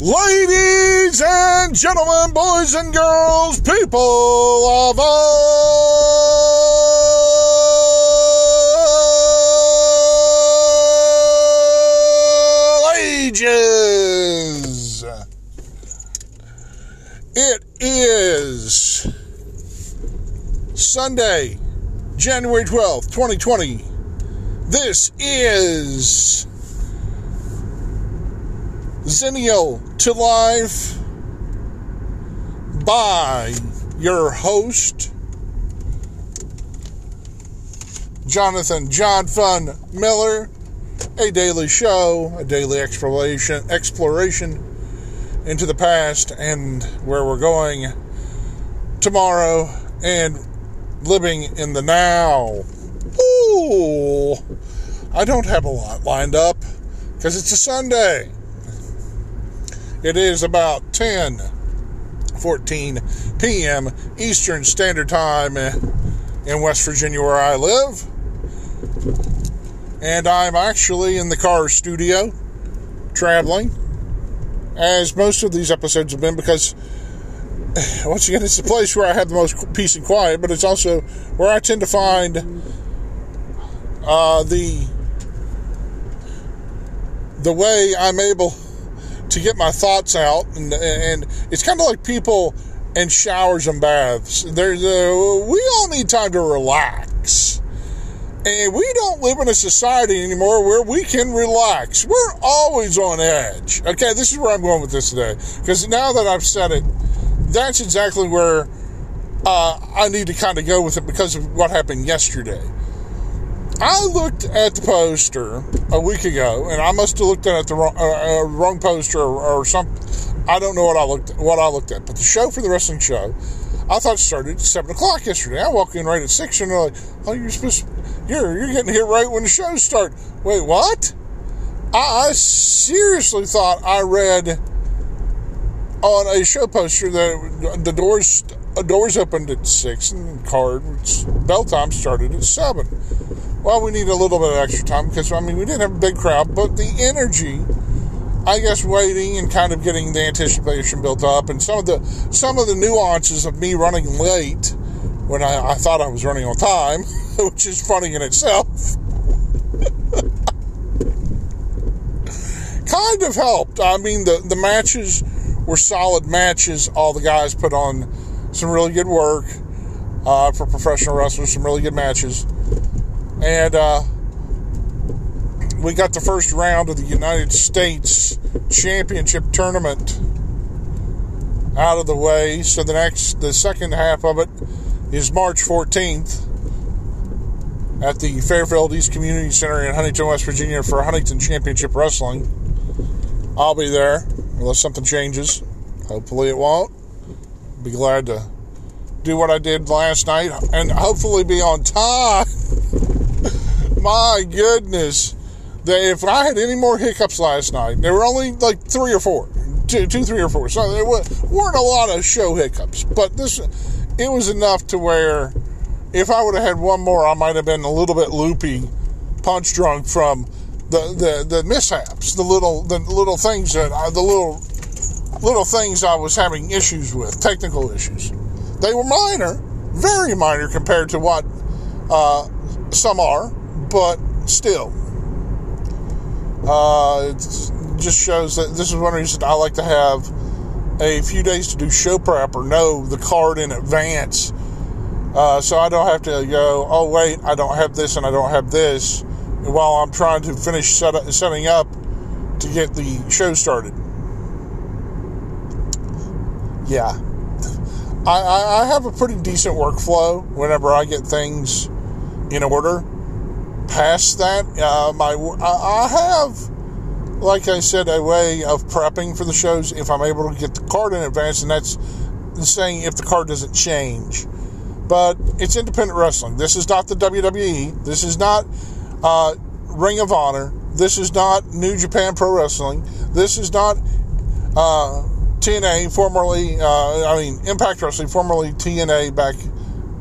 Ladies and gentlemen, boys and girls, people of all ages. It is Sunday, January 12th, 2020. This is Zennial to Life by your host, Jonathan John Fun Miller. A daily show, a daily exploration, exploration into the past and where we're going tomorrow and living in the now. Ooh, I don't have a lot lined up because it's a Sunday. It is about 10 14 p.m. Eastern Standard Time in West Virginia, where I live. And I'm actually in the car studio traveling, as most of these episodes have been, because once again, it's the place where I have the most peace and quiet, but it's also where I tend to find uh, the the way I'm able to get my thoughts out, and, and it's kind of like people in showers and baths. There's uh, we all need time to relax, and we don't live in a society anymore where we can relax. We're always on edge. Okay, this is where I'm going with this today, because now that I've said it, that's exactly where uh, I need to kind of go with it because of what happened yesterday. I looked at the poster a week ago, and I must have looked at the wrong, uh, uh, wrong poster or, or something. I don't know what I looked at, what I looked at, but the show for the wrestling show, I thought started at seven o'clock yesterday. I walk in right at six, and they're like, "Oh, you're supposed, you're you're getting here right when the show start." Wait, what? I, I seriously thought I read on a show poster that the doors doors opened at six and card bell time started at seven. Well, we need a little bit of extra time because I mean we didn't have a big crowd, but the energy, I guess, waiting and kind of getting the anticipation built up, and some of the some of the nuances of me running late when I, I thought I was running on time, which is funny in itself. kind of helped. I mean, the the matches were solid matches. All the guys put on some really good work uh, for professional wrestlers, some really good matches. And uh, we got the first round of the United States Championship Tournament out of the way. So the next, the second half of it is March 14th at the Fairfield East Community Center in Huntington, West Virginia for Huntington Championship Wrestling. I'll be there unless something changes. Hopefully it won't. Be glad to do what I did last night and hopefully be on time. My goodness. If I had any more hiccups last night, there were only like three or four, two, two three or four. So there weren't a lot of show hiccups, but this, it was enough to where if I would have had one more, I might have been a little bit loopy, punch drunk from the, the, the mishaps, the little the little things that I, the little little things I was having issues with, technical issues. They were minor, very minor compared to what uh, some are, but still. Uh, it just shows that this is one reason I like to have a few days to do show prep or know the card in advance. Uh, so I don't have to go, oh, wait, I don't have this and I don't have this while I'm trying to finish set up, setting up to get the show started. Yeah. I, I, I have a pretty decent workflow whenever I get things in order. Past that, uh, my I, have, like I said, a way of prepping for the shows if I'm able to get the card in advance, and that's saying if the card doesn't change. But it's independent wrestling. This is not the WWE. This is not uh, Ring of Honor. This is not New Japan Pro Wrestling. This is not uh, TNA, formerly, uh, I mean, Impact Wrestling, formerly TNA back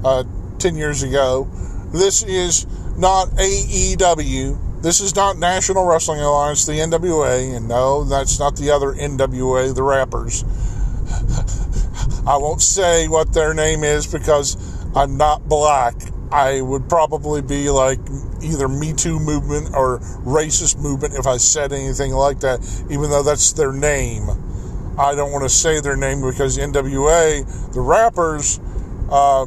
uh, 10 years ago. This is not AEW. This is not National Wrestling Alliance, the NWA, and no, that's not the other NWA, the rappers. I won't say what their name is because I'm not black. I would probably be like either Me Too movement or racist movement if I said anything like that, even though that's their name. I don't want to say their name because NWA, the rappers, uh,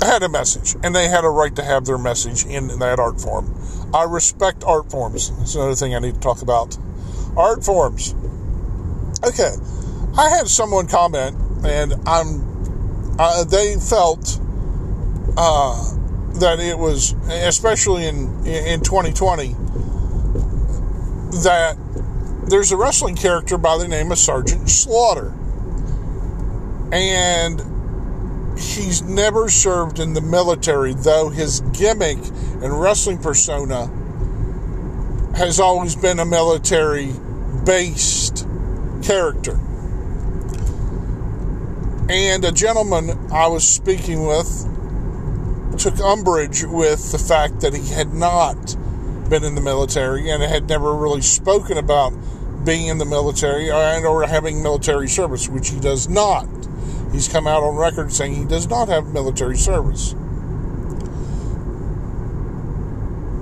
had a message, and they had a right to have their message in that art form. I respect art forms. That's another thing I need to talk about. Art forms. Okay, I had someone comment, and I'm. Uh, they felt uh, that it was, especially in in 2020, that there's a wrestling character by the name of Sergeant Slaughter, and he's never served in the military, though his gimmick and wrestling persona has always been a military based character. And a gentleman I was speaking with took umbrage with the fact that he had not been in the military and had never really spoken about being in the military and or having military service, which he does not. He's come out on record saying he does not have military service.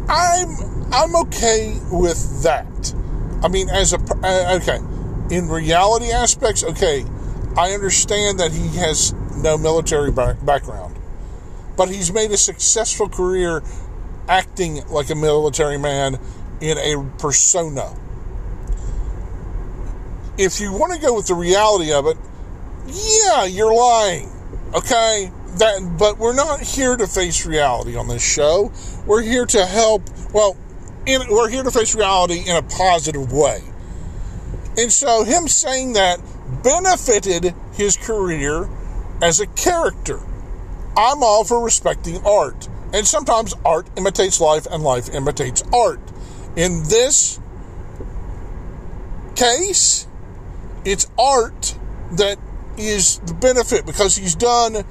I'm I'm okay with that. I mean, as a uh, okay, in reality aspects, okay, I understand that he has no military background, but he's made a successful career acting like a military man in a persona. If you want to go with the reality of it, yeah, you're lying. Okay? That but we're not here to face reality on this show. We're here to help, well, in, we're here to face reality in a positive way. And so him saying that benefited his career as a character. I'm all for respecting art. And sometimes art imitates life and life imitates art. In this case, it's art that is the benefit because he's done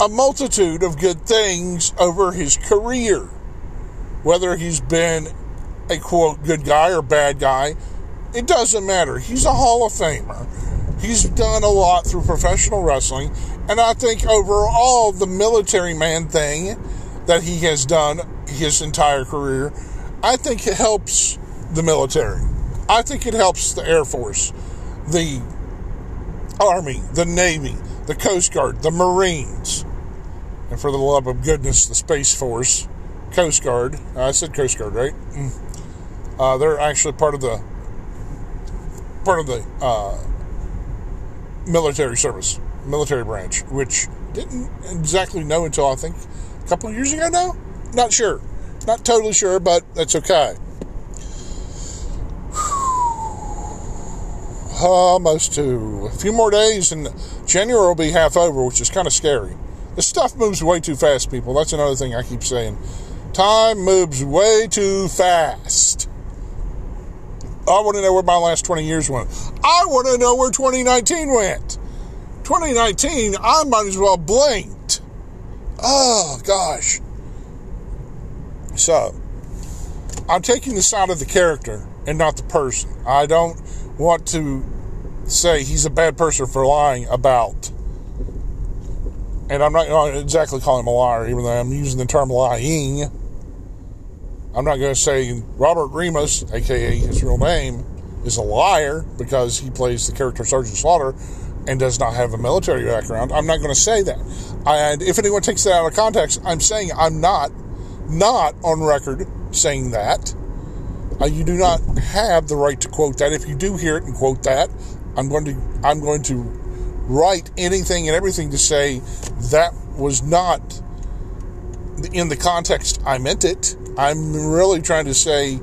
a multitude of good things over his career. Whether he's been a quote good guy or bad guy, it doesn't matter. He's a Hall of Famer. He's done a lot through professional wrestling, and I think overall the military man thing that he has done his entire career, I think it helps the military. I think it helps the Air Force, the Army, the Navy, the Coast Guard, the Marines, and for the love of goodness, the Space Force, Coast Guard. I said Coast Guard, right? Mm. Uh, they're actually part of the part of the uh, military service, military branch, which didn't exactly know until I think a couple of years ago now. Not sure, not totally sure, but that's okay. Uh, almost to a few more days, and January will be half over, which is kind of scary. This stuff moves way too fast, people. That's another thing I keep saying. Time moves way too fast. I want to know where my last 20 years went. I want to know where 2019 went. 2019, I might as well blinked. Oh, gosh. So, I'm taking the side of the character and not the person. I don't want to say he's a bad person for lying about. And I'm not exactly calling him a liar, even though I'm using the term lying. I'm not going to say Robert Remus, aka his real name, is a liar because he plays the character Sergeant Slaughter and does not have a military background. I'm not going to say that. And if anyone takes that out of context, I'm saying I'm not, not on record saying that. Uh, you do not have the right to quote that. If you do hear it and quote that, I'm going to I'm going to write anything and everything to say that was not in the context I meant it. I'm really trying to say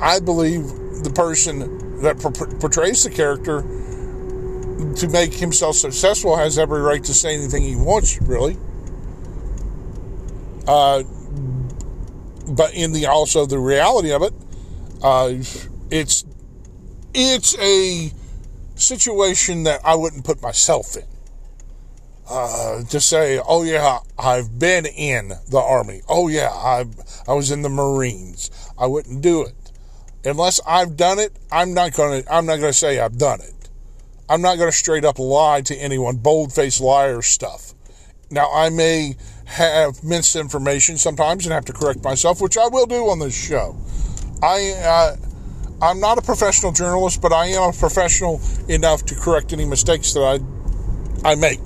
I believe the person that portrays the character to make himself successful has every right to say anything he wants, really. Uh, but in the also the reality of it, uh, it's it's a situation that I wouldn't put myself in. uh, to say, "Oh yeah, I've been in the army. Oh yeah, I I was in the Marines." I wouldn't do it unless I've done it. I'm not gonna. I'm not gonna say I've done it. I'm not gonna straight up lie to anyone. Bold faced liar stuff. Now I may have misinformation sometimes and have to correct myself, which I will do on this show. I. Uh, I'm not a professional journalist, but I am a professional enough to correct any mistakes that I I make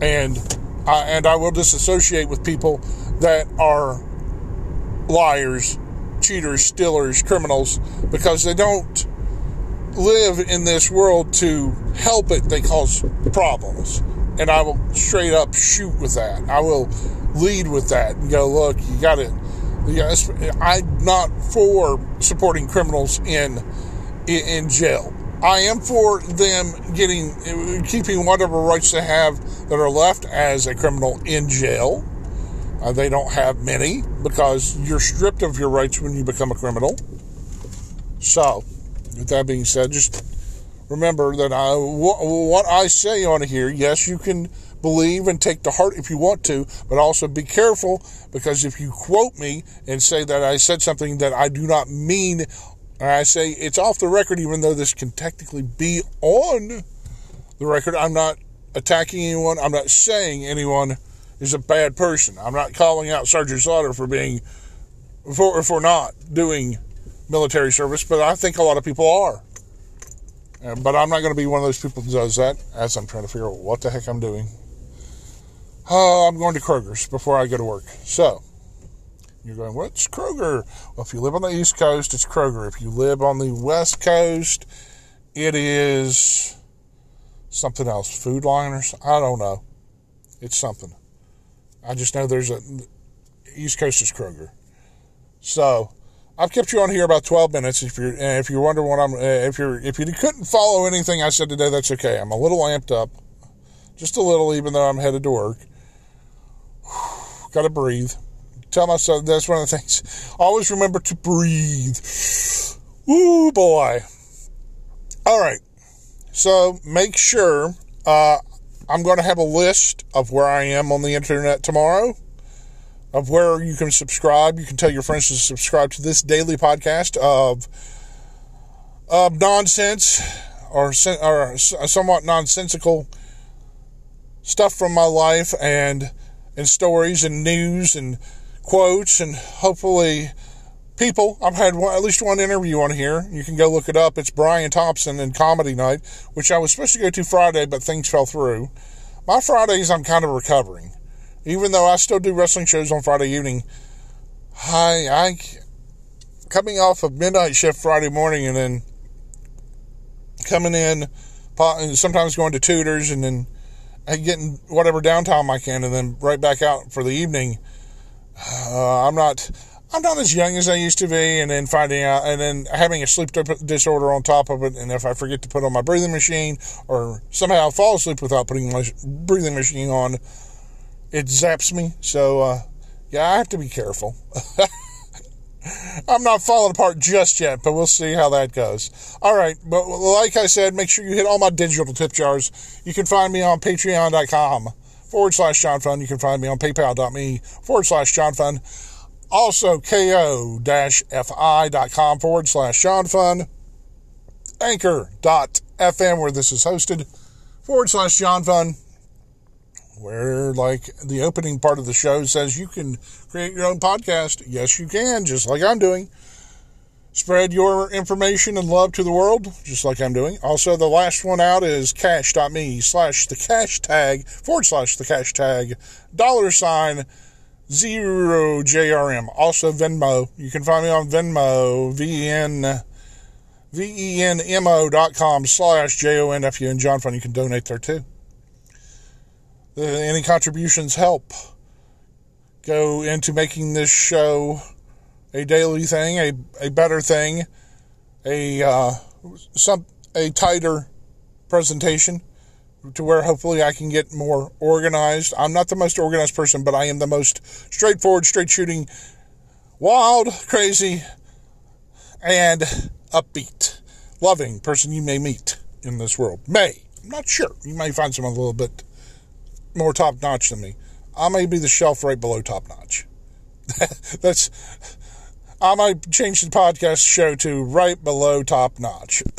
and I, and I will disassociate with people that are liars, cheaters, stealers, criminals because they don't live in this world to help it. They cause problems, and I will straight up shoot with that. I will lead with that and go, look, you got to. Yes, I'm not for supporting criminals in in jail. I am for them getting keeping whatever rights they have that are left as a criminal in jail. Uh, they don't have many because you're stripped of your rights when you become a criminal. So, with that being said, just remember that I, what I say on here, yes, you can believe and take to heart if you want to, but also be careful because if you quote me and say that I said something that I do not mean I say it's off the record, even though this can technically be on the record. I'm not attacking anyone. I'm not saying anyone is a bad person. I'm not calling out Sergeant Slaughter for being for for not doing military service, but I think a lot of people are. but I'm not going to be one of those people that does that. As I'm trying to figure out what the heck I'm doing. Oh, I'm going to Kroger's before I go to work. So. You're going, what's Kroger? Well, if you live on the East Coast, it's Kroger. If you live on the West Coast, it is something else. Food liners? I don't know. It's something. I just know there's a East Coast is Kroger. So I've kept you on here about 12 minutes. If you're if you're wondering what I'm eh, if you're if you couldn't follow anything I said today, that's okay. I'm a little amped up, just a little, even though I'm headed to work. Got to breathe tell myself that's one of the things. Always remember to breathe. Ooh, boy. All right. So make sure uh, I'm going to have a list of where I am on the internet tomorrow, of where you can subscribe. You can tell your friends to subscribe to this daily podcast of of nonsense or or somewhat nonsensical stuff from my life and and stories and news and quotes and hopefully people. I've had one, at least one interview on here. You can go look it up. It's Brian Thompson and Comedy Night, which I was supposed to go to Friday, but things fell through. My Fridays, I'm kind of recovering. Even though I still do wrestling shows on Friday evening, I, I coming off of midnight shift Friday morning and then coming in, sometimes going to tutors and then getting whatever downtime I can and then right back out for the evening uh, I'm not I'm not as young as I used to be, and then finding out, and then having a sleep disorder on top of it, and if I forget to put on my breathing machine, or somehow fall asleep without putting my breathing machine on, it zaps me. So, uh, yeah, I have to be careful. I'm not falling apart just yet, but we'll see how that goes. All right, but like I said, make sure you hit all my digital tip jars. You can find me on patreon.com forward slash John Fun. You can find me on paypal.me forward slash John Fun. Also, ko-fi.com forward slash John Fun. Anchor.fm, where this is hosted, forward slash John Fun. Where, like the opening part of the show says, you can create your own podcast. Yes, you can, just like I'm doing spread your information and love to the world, just like I'm doing. Also, the last one out is cash.me slash the cash tag forward slash the cash tag dollar sign zero JRM. Also, Venmo. You can find me on Venmo, V-E-N, V-E-N-M-O dot com slash J-O-N-F-U and John Fun. You can donate there too. Any contributions help go into making this show a daily thing, a, a better thing, a uh, some a tighter presentation to where hopefully I can get more organized. I'm not the most organized person, but I am the most straightforward, straight shooting, wild, crazy, and upbeat, loving person you may meet in this world. May. I'm not sure. You may find someone a little bit more top notch than me. I may be the shelf right below top notch. That's I might change the podcast show to right below top notch.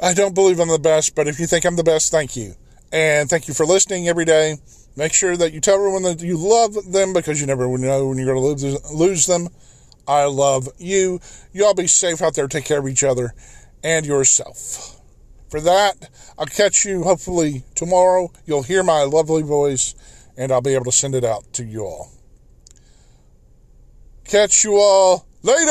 I don't believe I'm the best, but if you think I'm the best, thank you. And thank you for listening every day. Make sure that you tell everyone that you love them because you never know when you're going to lose them. I love you. Y'all be safe out there. Take care of each other and yourself. For that, I'll catch you hopefully tomorrow. You'll hear my lovely voice and I'll be able to send it out to you all. Catch you all later.